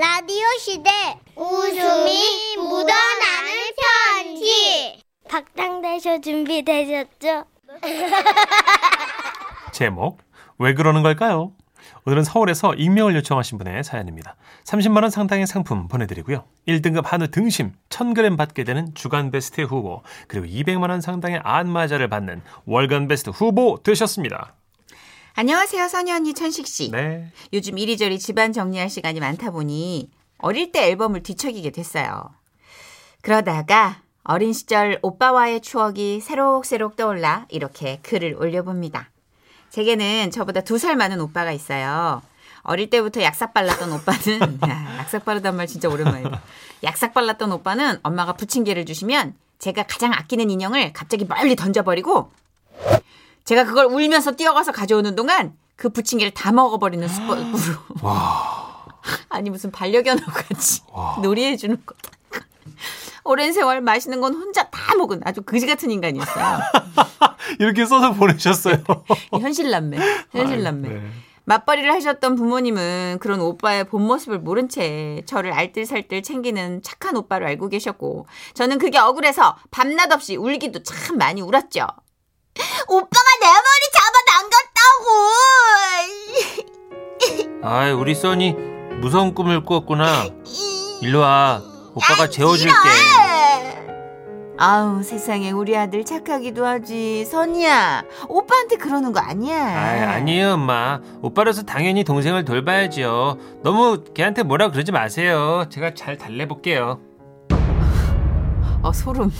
라디오 시대 웃음이 묻어나는 편지 박장대쇼 준비되셨죠? 제목 왜 그러는 걸까요? 오늘은 서울에서 익명을 요청하신 분의 사연입니다. 30만 원 상당의 상품 보내드리고요. 1등급 한우 등심 1000g 받게 되는 주간 베스트 후보 그리고 200만 원 상당의 안마자를 받는 월간 베스트 후보 되셨습니다. 안녕하세요, 선희 언니 천식 씨. 네. 요즘 이리저리 집안 정리할 시간이 많다 보니 어릴 때 앨범을 뒤척이게 됐어요. 그러다가 어린 시절 오빠와의 추억이 새록새록 떠올라 이렇게 글을 올려봅니다. 제게는 저보다 두 살 많은 오빠가 있어요. 어릴 때부터 약삭 발랐던 오빠는 야, 약삭 바르단 말 진짜 오랜만이다. 약삭 발랐던 오빠는 엄마가 부침개를 주시면 제가 가장 아끼는 인형을 갑자기 멀리 던져버리고 제가 그걸 울면서 뛰어가서 가져오는 동안 그 부침개를 다 먹어버리는 수법으로. 아니 무슨 반려견하고 같이 놀이해주는 거. 오랜 세월 맛있는 건 혼자 다 먹은 아주 그지 같은 인간이었어요. 이렇게 써서 보내셨어요. 현실 남매, 현실 남매. 네. 맞벌이를 하셨던 부모님은 그런 오빠의 본 모습을 모른 채 저를 알뜰살뜰 챙기는 착한 오빠를 알고 계셨고 저는 그게 억울해서 밤낮 없이 울기도 참 많이 울었죠. 오빠가 내 머리 잡아당겼다고. 아이 우리 써니 무서운 꿈을 꾸었구나. 일로 와. 오빠가 재워줄게. 아우 세상에 우리 아들 착하기도 하지 선이야 오빠한테 그러는 거 아니야 아, 아니에요, 엄마. 오빠로서 당연히 동생을 돌봐야죠. 너무 걔한테 뭐라 그러지 마세요. 제가 잘 달래볼게요. 어, 소름.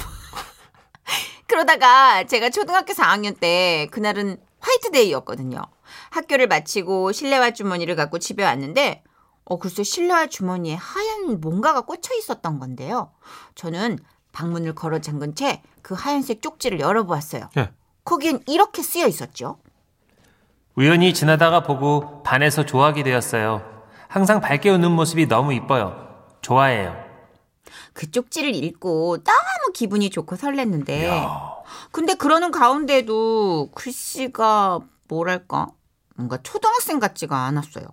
그러다가 제가 초등학교 4학년 때 그날은 화이트데이였거든요. 학교를 마치고 실내화 주머니를 갖고 집에 왔는데 어 글쎄 실내화 주머니에 하얀 뭔가가 꽂혀 있었던 건데요. 저는 방문을 걸어 잠근 채 그 하얀색 쪽지를 열어보았어요. 예. 거기엔 이렇게 쓰여 있었죠. 우연히 지나다가 보고 반해서 좋아하게 되었어요. 항상 밝게 웃는 모습이 너무 이뻐요. 좋아해요. 그 쪽지를 읽고 너무 기분이 좋고 설렜는데 근데 그러는 가운데도 글씨가 뭐랄까 뭔가 초등학생 같지가 않았어요.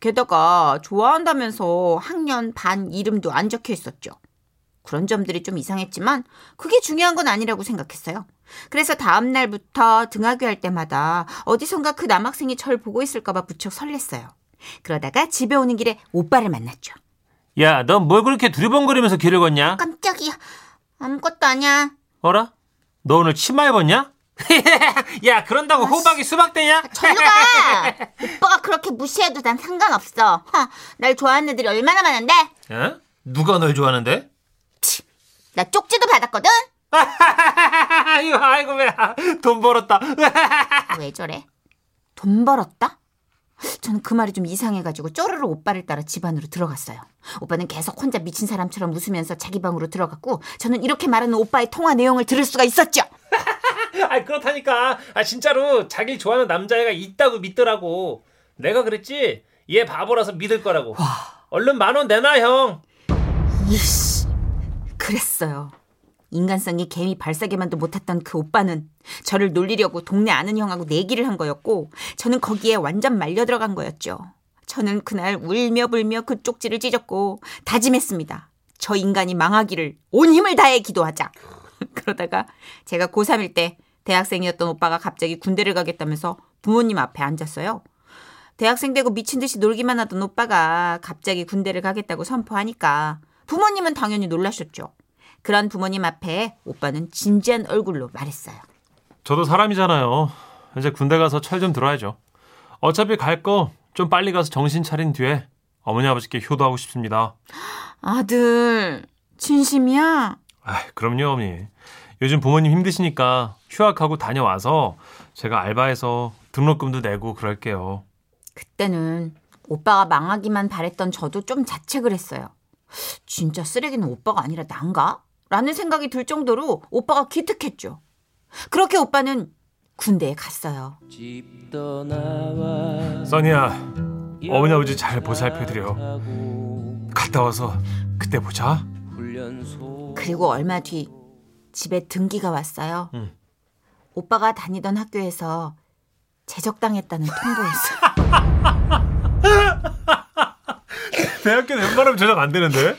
게다가 좋아한다면서 학년 반 이름도 안 적혀 있었죠. 그런 점들이 좀 이상했지만 그게 중요한 건 아니라고 생각했어요. 그래서 다음 날부터 등하교 할 때마다 어디선가 그 남학생이 절 보고 있을까봐 무척 설렜어요. 그러다가 집에 오는 길에 오빠를 만났죠. 야, 넌 뭘 그렇게 두리번거리면서 길을 걷냐? 깜짝이야. 아무것도 아니야. 어라? 너 오늘 치마 입었냐? 야, 그런다고 호박이 수박되냐? 절로 가! 오빠가 그렇게 무시해도 난 상관없어. 허, 날 좋아하는 애들이 얼마나 많은데? 어? 누가 널 좋아하는데? 나 쪽지도 받았거든? 아이고, 아이고, 왜, 돈 벌었다. 왜 저래? 돈 벌었다? 저는 그 말이 좀 이상해가지고 쪼르르 오빠를 따라 집 안으로 들어갔어요. 오빠는 계속 혼자 미친 사람처럼 웃으면서 자기 방으로 들어갔고 저는 이렇게 말하는 오빠의 통화 내용을 들을 수가 있었죠. 아, 그렇다니까. 아, 진짜로 자기 좋아하는 남자애가 있다고 믿더라고. 내가 그랬지? 얘 바보라서 믿을 거라고. 얼른 만 원 내놔, 형. 이씨, 그랬어요. 인간성이 개미 발사계만도 못했던 그 오빠는 저를 놀리려고 동네 아는 형하고 내기를 한 거였고 저는 거기에 완전 말려 들어간 거였죠. 저는 그날 울며 불며 그 쪽지를 찢었고 다짐했습니다. 저 인간이 망하기를 온 힘을 다해 기도하자. 그러다가 제가 고3일 때 대학생이었던 오빠가 갑자기 군대를 가겠다면서 부모님 앞에 앉았어요. 대학생 되고 미친 듯이 놀기만 하던 오빠가 갑자기 군대를 가겠다고 선포하니까 부모님은 당연히 놀라셨죠. 그런 부모님 앞에 오빠는 진지한 얼굴로 말했어요. 저도 사람이잖아요. 이제 군대 가서 철 좀 들어야죠. 어차피 갈 거 좀 빨리 가서 정신 차린 뒤에 어머니 아버지께 효도하고 싶습니다. 아들, 진심이야? 아, 그럼요, 어머니. 요즘 부모님 힘드시니까 휴학하고 다녀와서 제가 알바해서 등록금도 내고 그럴게요. 그때는 오빠가 망하기만 바랬던 저도 좀 자책을 했어요. 진짜 쓰레기는 오빠가 아니라 난가? 라는 생각이 들 정도로 오빠가 기특했죠. 그렇게 오빠는 군대에 갔어요. 써니야, 어머니 아버지 잘 보살펴드려. 갔다 와서 그때 보자. 그리고 얼마 뒤 집에 등기가 왔어요. 응. 오빠가 다니던 학교에서 제적당했다는 통보였어요. 대학교는 웬만하면 제작 안 되는데?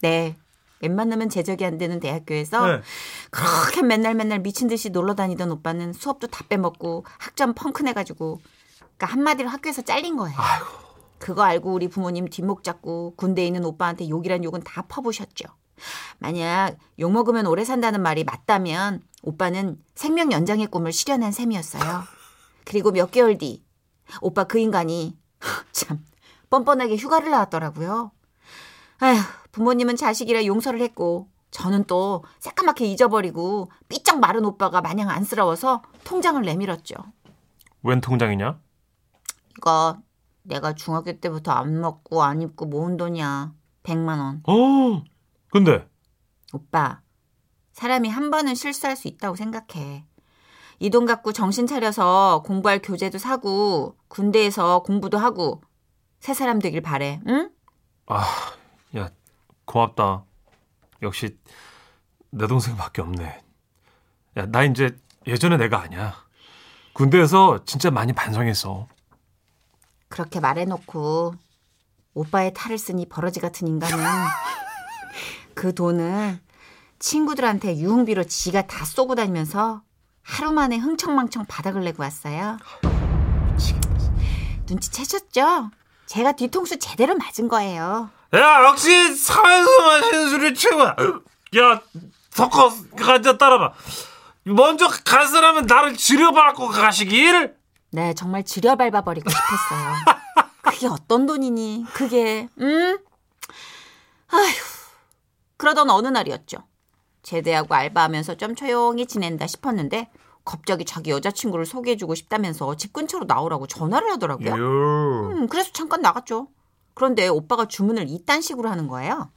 네. 웬만하면 제적이 안 되는 대학교에서 네. 그렇게 맨날 맨날 미친 듯이 놀러 다니던 오빠는 수업도 다 빼먹고 학점 펑크 내가지고 그러니까 한마디로 학교에서 잘린 거예요. 그거 알고 우리 부모님 뒷목 잡고 군대에 있는 오빠한테 욕이란 욕은 다 퍼부셨죠. 만약 욕 먹으면 오래 산다는 말이 맞다면 오빠는 생명 연장의 꿈을 실현한 셈이었어요. 그리고 몇 개월 뒤 오빠 그 인간이 참 뻔뻔하게 휴가를 나왔더라고요. 아휴, 부모님은 자식이라 용서를 했고 저는 또 새까맣게 잊어버리고 삐쩍 마른 오빠가 마냥 안쓰러워서 통장을 내밀었죠. 웬 통장이냐? 이거 내가 중학교 때부터 안 먹고 안 입고 모은 돈이야. 100만 원. 어. 근데 오빠, 사람이 한 번은 실수할 수 있다고 생각해. 이 돈 갖고 정신 차려서 공부할 교재도 사고 군대에서 공부도 하고 새 사람 되길 바래. 응? 아, 야, 고맙다. 역시 내 동생밖에 없네. 야, 나 이제 예전에 내가 아니야. 군대에서 진짜 많이 반성했어. 그렇게 말해놓고 오빠의 탈을 쓰니 버러지 같은 인간은 그 돈을 친구들한테 유흥비로 지가 다 쏘고 다니면서 하루 만에 흥청망청 바닥을 내고 왔어요. 눈치채셨죠? 제가 뒤통수 제대로 맞은 거예요. 야, 역시 사회에서 마시는 술이 최고야. 야, 섞어 가져 따라봐. 먼저 간 사람은 나를 지려밟고 가시길. 네, 정말 지려밟아 버리고 싶었어요. 그게 어떤 돈이니? 그게 음? 아휴. 그러던 어느 날이었죠. 제대하고 알바하면서 좀 조용히 지낸다 싶었는데 갑자기 자기 여자친구를 소개해주고 싶다면서 집 근처로 나오라고 전화를 하더라고요. 요. 음, 그래서 잠깐 나갔죠. 그런데 오빠가 주문을 이딴 식으로 하는 거예요.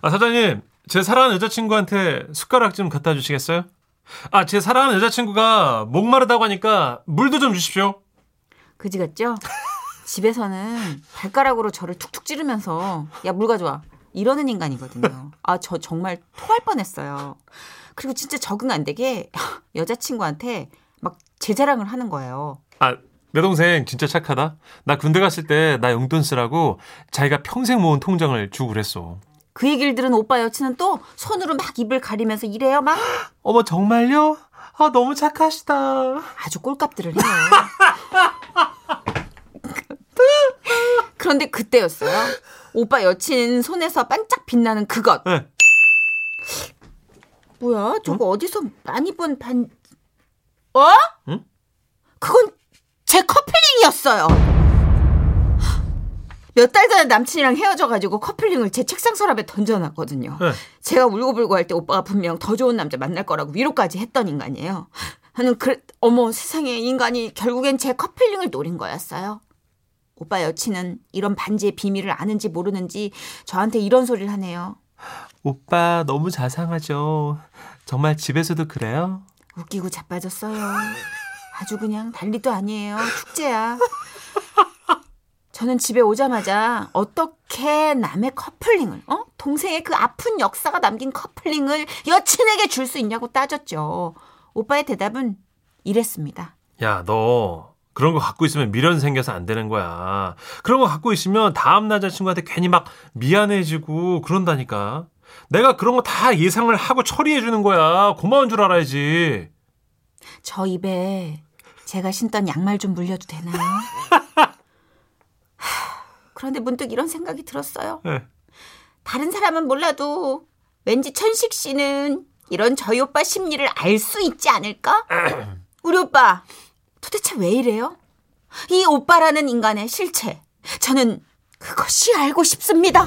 아, 사장님, 제 사랑하는 여자친구한테 숟가락 좀 갖다 주시겠어요? 아, 제 사랑하는 여자친구가 목마르다고 하니까 물도 좀 주십시오. 그지 같죠? 집에서는 발가락으로 저를 툭툭 찌르면서 야 물 가져와 이러는 인간이거든요. 아 저 정말 토할 뻔했어요. 그리고 진짜 적응 안 되게 여자친구한테 막 제 자랑을 하는 거예요. 아, 내 동생 진짜 착하다. 나 군대 갔을 때 나 용돈 쓰라고 자기가 평생 모은 통장을 주고 그랬어. 그 얘기를 들은 오빠 여친은 또 손으로 막 입을 가리면서 이래요. 막 어머, 정말요? 아, 너무 착하시다. 아주 꼴값들을 해요. 그런데 그때였어요. 오빠 여친 손에서 반짝 빛나는 그것. 네. 뭐야? 저거 어디서 많이 본 반... 어? 응? 그건 제 커플링이었어요. 몇 달 전에 남친이랑 헤어져가지고 커플링을 제 책상 서랍에 던져놨거든요. 네. 제가 울고불고 할 때 오빠가 분명 더 좋은 남자 만날 거라고 위로까지 했던 인간이에요. 나는 그 어머 세상에 인간이 결국엔 제 커플링을 노린 거였어요. 오빠 여친은 이런 반지의 비밀을 아는지 모르는지 저한테 이런 소리를 하네요. 오빠 너무 자상하죠. 정말 집에서도 그래요? 웃기고 자빠졌어요. 아주 그냥 난리도 아니에요. 축제야. 저는 집에 오자마자 어떻게 남의 커플링을, 어? 동생의 그 아픈 역사가 남긴 커플링을 여친에게 줄 수 있냐고 따졌죠. 오빠의 대답은 이랬습니다. 야, 너 그런 거 갖고 있으면 미련 생겨서 안 되는 거야. 그런 거 갖고 있으면 다음 남자친구한테 괜히 막 미안해지고 그런다니까. 내가 그런 거 다 예상을 하고 처리해 주는 거야. 고마운 줄 알아야지. 저 입에 제가 신던 양말 좀 물려도 되나요? 하, 그런데 문득 이런 생각이 들었어요. 네. 다른 사람은 몰라도 왠지 천식 씨는 이런 저희 오빠 심리를 알 수 있지 않을까? 우리 오빠 도대체 왜 이래요? 이 오빠라는 인간의 실체 저는 그것이 알고 싶습니다.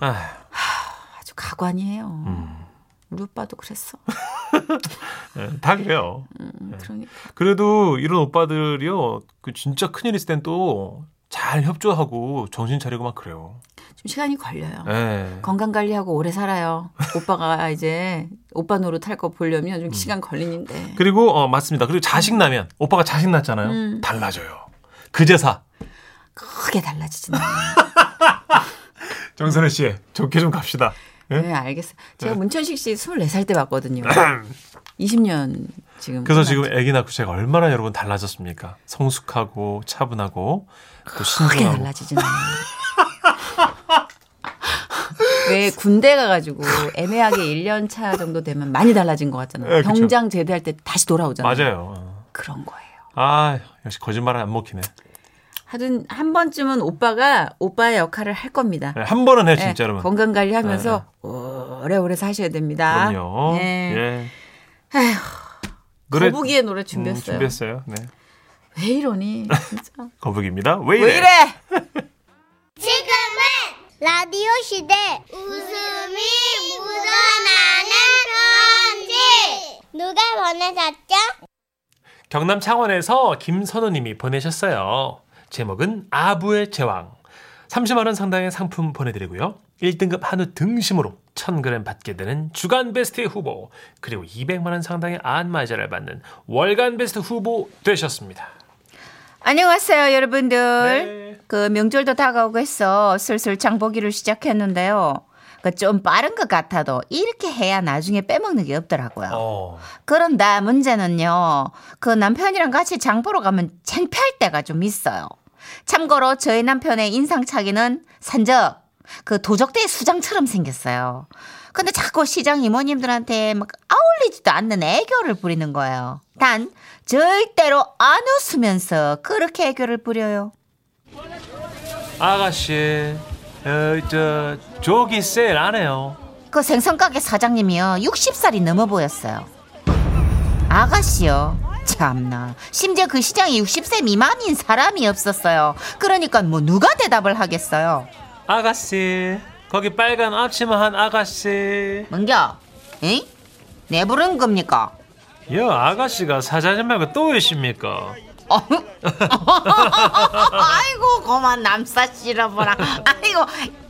아, 아주 가관이에요. 음. 우리 오빠도 그랬어. 네, 다 그래요. 음, 그러니까 그래도 이런 오빠들이요. 그 진짜 큰일 있을 땐 또 잘 협조하고 정신 차리고 막 그래요. 좀 시간이 걸려요. 네. 건강 관리하고 오래 살아요. 오빠가 이제 오빠 노릇 할 거 보려면 좀 시간 걸리는데. 그리고 어 맞습니다. 그리고 자식 나면 오빠가 자식 낳잖아요. 음. 달라져요. 그제사 크게 않아요. 정선혜 씨 좋게 좀 갑시다. 예? 네, 알겠어요. 제가 문천식 씨 24살 때 봤거든요. 20년 지금. 그래서 지금 아기 낳고 제가 얼마나 여러분 달라졌습니까? 성숙하고 차분하고 또 신중하고. 달라지진. 왜 군대 가가지고 애매하게 1년 차 정도 되면 많이 달라진 것 같잖아요. 네. 병장 제대할 때 다시 돌아오잖아요. 맞아요. 어. 그런 거예요. 아 역시 거짓말은 안 먹히네. 하여튼 한 번쯤은 오빠가 오빠의 역할을 할 겁니다. 네, 한 번은 해 네, 진짜 여러분. 건강 관리하면서 오래오래 사셔야 됩니다. 그럼요. 네. 예. 거북이의 노래 음, 준비했어요. 준비했어요. 네. 왜 이러니? 진짜. 거북입니다. 왜 이래? 왜 이래? 지금은 라디오 시대 웃음이 묻어나는 편지 누가 보내셨죠? 경남 창원에서 김선우님이 보내셨어요. 제목은 아부의 제왕. 30만 원 상당의 상품 보내드리고요. 1등급 한우 등심으로 1000g 받게 되는 주간 베스트 후보 그리고 200만 원 상당의 안마자를 받는 월간 베스트 후보 되셨습니다. 안녕하세요, 여러분들. 네. 그 명절도 다가오고 해서 슬슬 장보기를 시작했는데요. 그좀 빠른 것 같아도 이렇게 해야 나중에 빼먹는 게 없더라고요. 어. 그런데 문제는요. 그 남편이랑 같이 장 보러 가면 창피할 때가 좀 있어요. 참고로 저희 남편의 인상착의는 산적 그 도적대 수장처럼 생겼어요. 근데 자꾸 시장 이모님들한테 막 아울리지도 않는 애교를 부리는 거예요. 단 절대로 안 웃으면서 그렇게 애교를 부려요. 아가씨, 어, 저 조기 세일 안 해요. 그 생선가게 사장님이요. 60살이 넘어 보였어요. 아가씨요. 참나. 심지어 그 시장에 60세 미만인 사람이 없었어요. 그러니까 뭐 누가 대답을 하겠어요. 아가씨, 거기 빨간 앞치마 한 아가씨. 뭔겨? 응? 내 부른 겁니까? 여 아가씨가 사장님 말고 또 계십니까? 어? 아이고 고만 남사 실어보라 아이고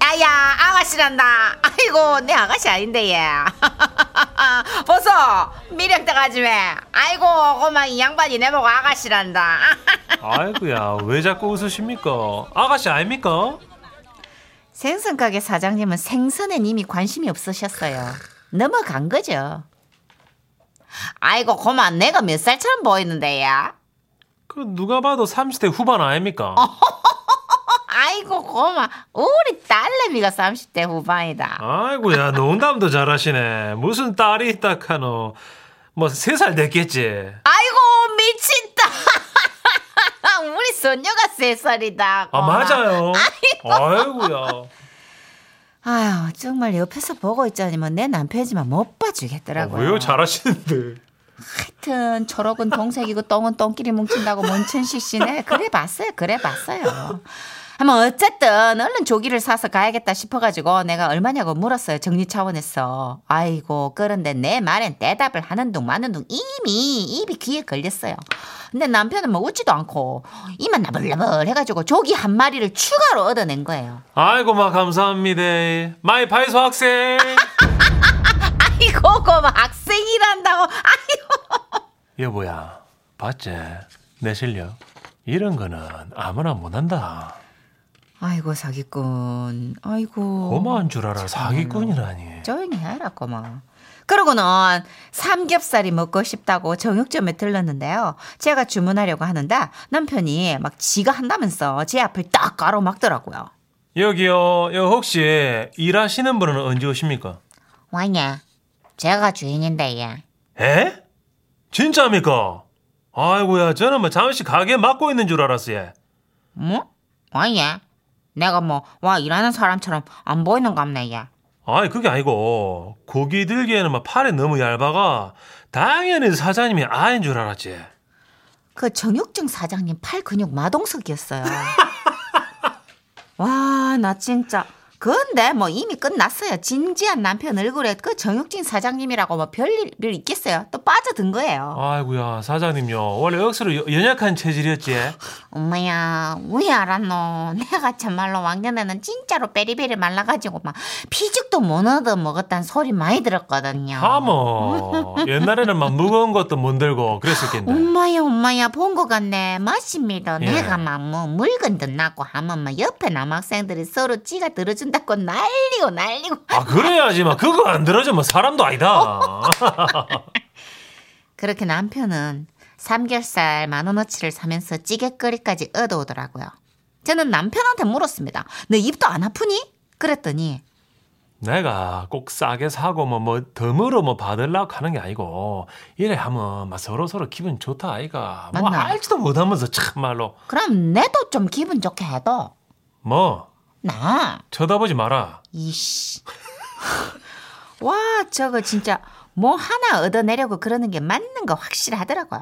야야 아가씨란다 아이고 내 아가씨 아닌데 얘 보소 미력대 가지매 아이고 고만 이 양반이 내 보고 아가씨란다 아이고야, 왜 자꾸 웃으십니까? 아가씨 아닙니까? 생선 가게 사장님은 생선에 이미 관심이 없으셨어요 넘어간 거죠 아이고 고만 내가 몇 살처럼 보이는데 야 그 누가 봐도 30대 후반 아닙니까? 아이고 고마 우리 딸내미가 30대 후반이다 아이고야, 농담도 잘하시네. 무슨 딸이 있다 카노. 뭐 세 살 됐겠지. 아이고 미친다 우리 손녀가 세 살이다 아 맞아요. 아이고야. 아유 정말 옆에서 보고 있자니면 내 남편이지만 못 아, 봐주겠더라고요 왜요? 잘하시는데. 하여튼 초록은 동색이고 똥은 똥끼리 뭉친다고 문천식 씨네 그래 봤어요 그래 봤어요 뭐 어쨌든 얼른 조기를 사서 가야겠다 싶어가지고 내가 얼마냐고 물었어요 정리 차원에서 아이고 그런데 내 말엔 대답을 하는 둥 마는 둥 이미 입이 귀에 걸렸어요 근데 남편은 뭐 웃지도 않고 이만 나불나불 해가지고 조기 한 마리를 추가로 얻어낸 거예요 아이고 마 감사합니다. 마이 파이소 학생. 아이고 고마 학생이란다고 아이고 여보야, 봤지? 내 실력. 이런 거는 아무나 못한다. 아이고 사기꾼 아이고 고마운 줄 알아 사기꾼이라니. 조용히 해라 꼬마 그러고는 삼겹살이 먹고 싶다고 정육점에 들렀는데요 제가 주문하려고 하는데 남편이 막 지가 한다면서 제 앞을 딱 가로막더라고요 여기요, 여 혹시 일하시는 분은 언제 오십니까? 와냐 제가 주인인데 얘 에? 진짜입니까? 아이고야, 저는 뭐 잠시 가게 맡고 있는 줄 알았어요. 뭐? 와냐 내가 뭐 와 일하는 사람처럼 안 보이는 갑네 얘 아니 그게 아니고 고기 들기에는 막 팔이 너무 얇아가 당연히 사장님이 아인 줄 알았지. 그 정육점 사장님 팔 근육 마동석이었어요. 와, 나 진짜. 근데 뭐 이미 끝났어요. 진지한 남편 얼굴에 그 정육진 사장님이라고 뭐 별일 있겠어요. 또 빠져든 거예요. 아이고야 사장님요 원래 억수로 여- 연약한 체질이었지. 엄마야, 왜 알았노? 내가 참말로 왕년에는 진짜로 베리베리 말라가지고 막 피죽도 못 얻어 먹었다는 소리 많이 들었거든요. 하모 옛날에는 막 무거운 것도 못 들고 그랬었겠네. 엄마야, 엄마야, 본 것 같네. 맞습니다. 예. 내가 막 뭐 물건도 났고 하면 막 옆에 남학생들이 서로 찌가 들어 준다고 난리고 난리고. 아 그래야지 막 그거 안 들어주면 사람도 아니다. 그렇게 남편은 삼겹살 만 원어치를 사면서 찌개거리까지 얻어오더라고요. 저는 남편한테 물었습니다. 너 입도 안 아프니? 그랬더니 내가 꼭 싸게 사고 뭐 뭐 덤으로 뭐 받으려고 하는 게 아니고 이래 하면 막 서로 서로 기분 좋다 아이가 뭐 맞나? 알지도 못하면서 참말로 그럼 내도 좀 기분 좋게 해도 뭐 나 쳐다보지 마라 이씨 와 저거 진짜 뭐 하나 얻어내려고 그러는 게 맞는 거 확실하더라고요.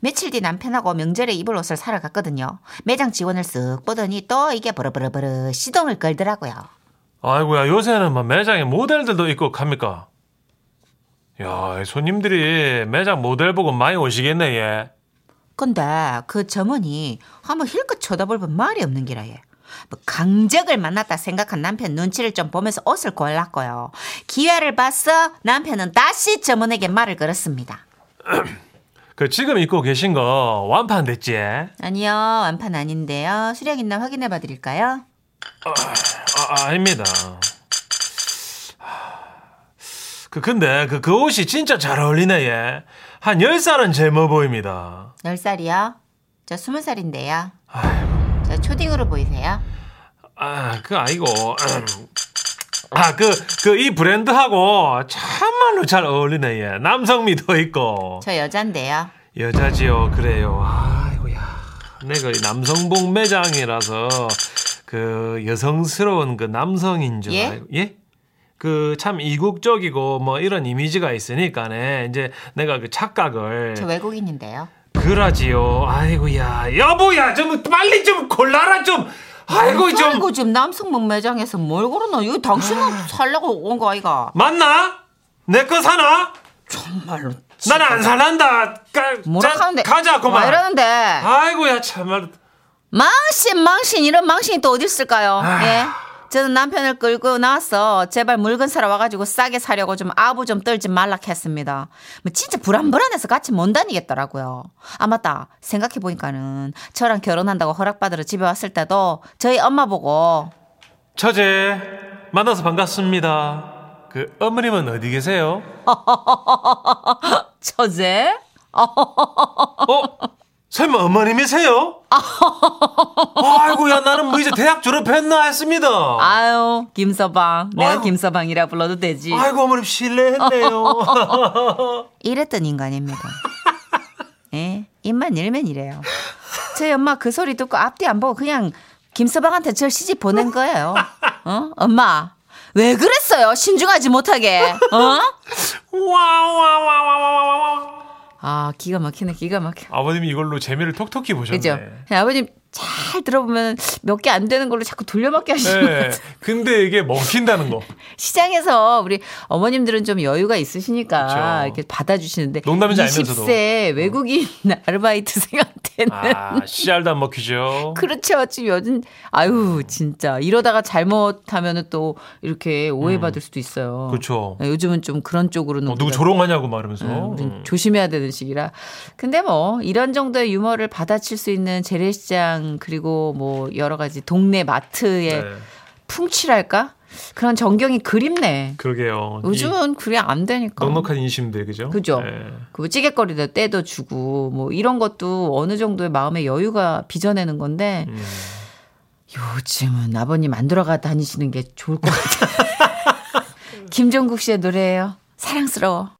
며칠 뒤 남편하고 명절에 입을 옷을 사러 갔거든요. 매장 지원을 쓱 보더니 또 이게 버르버르버르 시동을 걸더라고요. 아이고야 요새는 막 매장에 모델들도 있고 갑니까 야 손님들이 매장 모델 보고 많이 오시겠네 얘 근데 그 점원이 한번 힐끗 쳐다볼 분 말이 없는 기라 얘. 뭐 강적을 만났다 생각한 남편 눈치를 좀 보면서 옷을 골랐고요. 기회를 봐서 남편은 다시 점원에게 말을 걸었습니다. 그 지금 입고 계신 거 완판 됐지 아니요, 완판 아닌데요. 수량 있나 확인해 봐 드릴까요? 아, 아 닙니다. 그, 근데, 그, 그 옷이 진짜 잘 어울리네, 얘. 한 10살은 젊어 보입니다. 10살이요? 저 20살인데요. 아이 초딩으로 보이세요? 아, 그, 아니고. 아, 그, 그, 이 브랜드하고 참말로 잘 어울리네, 얘. 남성미도 있고. 저 여잔데요. 여자지요, 그래요. 아이고야. 내가 이 남성복 매장이라서 그 여성스러운 그 남성인 줄 예? 알고. 예? 그 참 이국적이고 뭐 이런 이미지가 있으니까네. 이제 내가 그 착각을. 저 외국인인데요. 그러지요. 아이고야. 여보야, 좀 빨리 좀 골라라 좀. 아이고 좀. 아이고 지금 남성복 매장에서 뭘 그러노? 이거 당신은 살려고 온 거 아이가? 맞나? 내 거 사나? 정말로. 나는 안 살란다. 가, 뭐라 자, 하는데? 가자, 와 그만. 이러는데. 아이고야, 참말. 망신 망신 이런 망신이 또 어디 있을까요? 아. 예. 저는 남편을 끌고 나와서 제발 물건 사러 와가지고 싸게 사려고 좀 아부 좀 떨지 말라 했습니다. 뭐 진짜 불안불안해서 같이 못 다니겠더라고요. 아 맞다 생각해 보니까는 저랑 결혼한다고 허락받으러 집에 왔을 때도 저희 엄마 보고 처제 만나서 반갑습니다. 그 어머님은 어디 계세요? 처제 어? 설마 어머님이세요? 아이고야 나는 뭐 이제 대학 졸업했나 했습니다. 아유 김서방 내가 아유. 김서방이라 불러도 되지 아이고 어머님 실례했네요. 이랬던 인간입니다. 예, 입만 열면 이래요. 저희 엄마 그 소리 듣고 앞뒤 안 보고 그냥 김서방한테 저 시집 보낸 거예요. 어? 엄마, 왜 그랬어요? 신중하지 못하게. 어? 와와와와와와. 아, 기가 막히네, 기가 막혀. 아버님이 이걸로 재미를 톡톡히 보셨네. 그죠? 아버님 잘 들어보면 몇 개 안 되는 걸로 자꾸 돌려막기 하시는 네. 근데 이게 먹힌다는 거. 시장에서 우리 어머님들은 좀 여유가 있으시니까 그쵸. 이렇게 받아주시는데 농담인지 알면서도. 20세 외국인 아르바이트생한테는 아 씨알도 안 먹히죠. 그렇죠. 지금 요즘 아유 진짜 이러다가 잘못하면은 또 이렇게 오해받을 수도 있어요. 그렇죠. 네, 요즘은 좀 그런 쪽으로는 어, 누구 조롱하냐고 말하면서. 음, 음. 조심해야 되는 시기라. 근데 뭐 이런 정도의 유머를 받아칠 수 있는 재래시장 그리고 뭐 여러 가지 동네 마트의 네. 풍치랄까 그런 전경이 그립네. 그러게요. 이 요즘은 그래 안 되니까. 넉넉한 인심들 그죠? 그죠. 네. 그 찌개거리도 떼도 주고 뭐 이런 것도 어느 정도의 마음의 여유가 빚어내는 건데 음. 요즘은 아버님 안 돌아가 다니시는 게 좋을 것 같아요. 김종국 씨의 노래예요. 사랑스러워.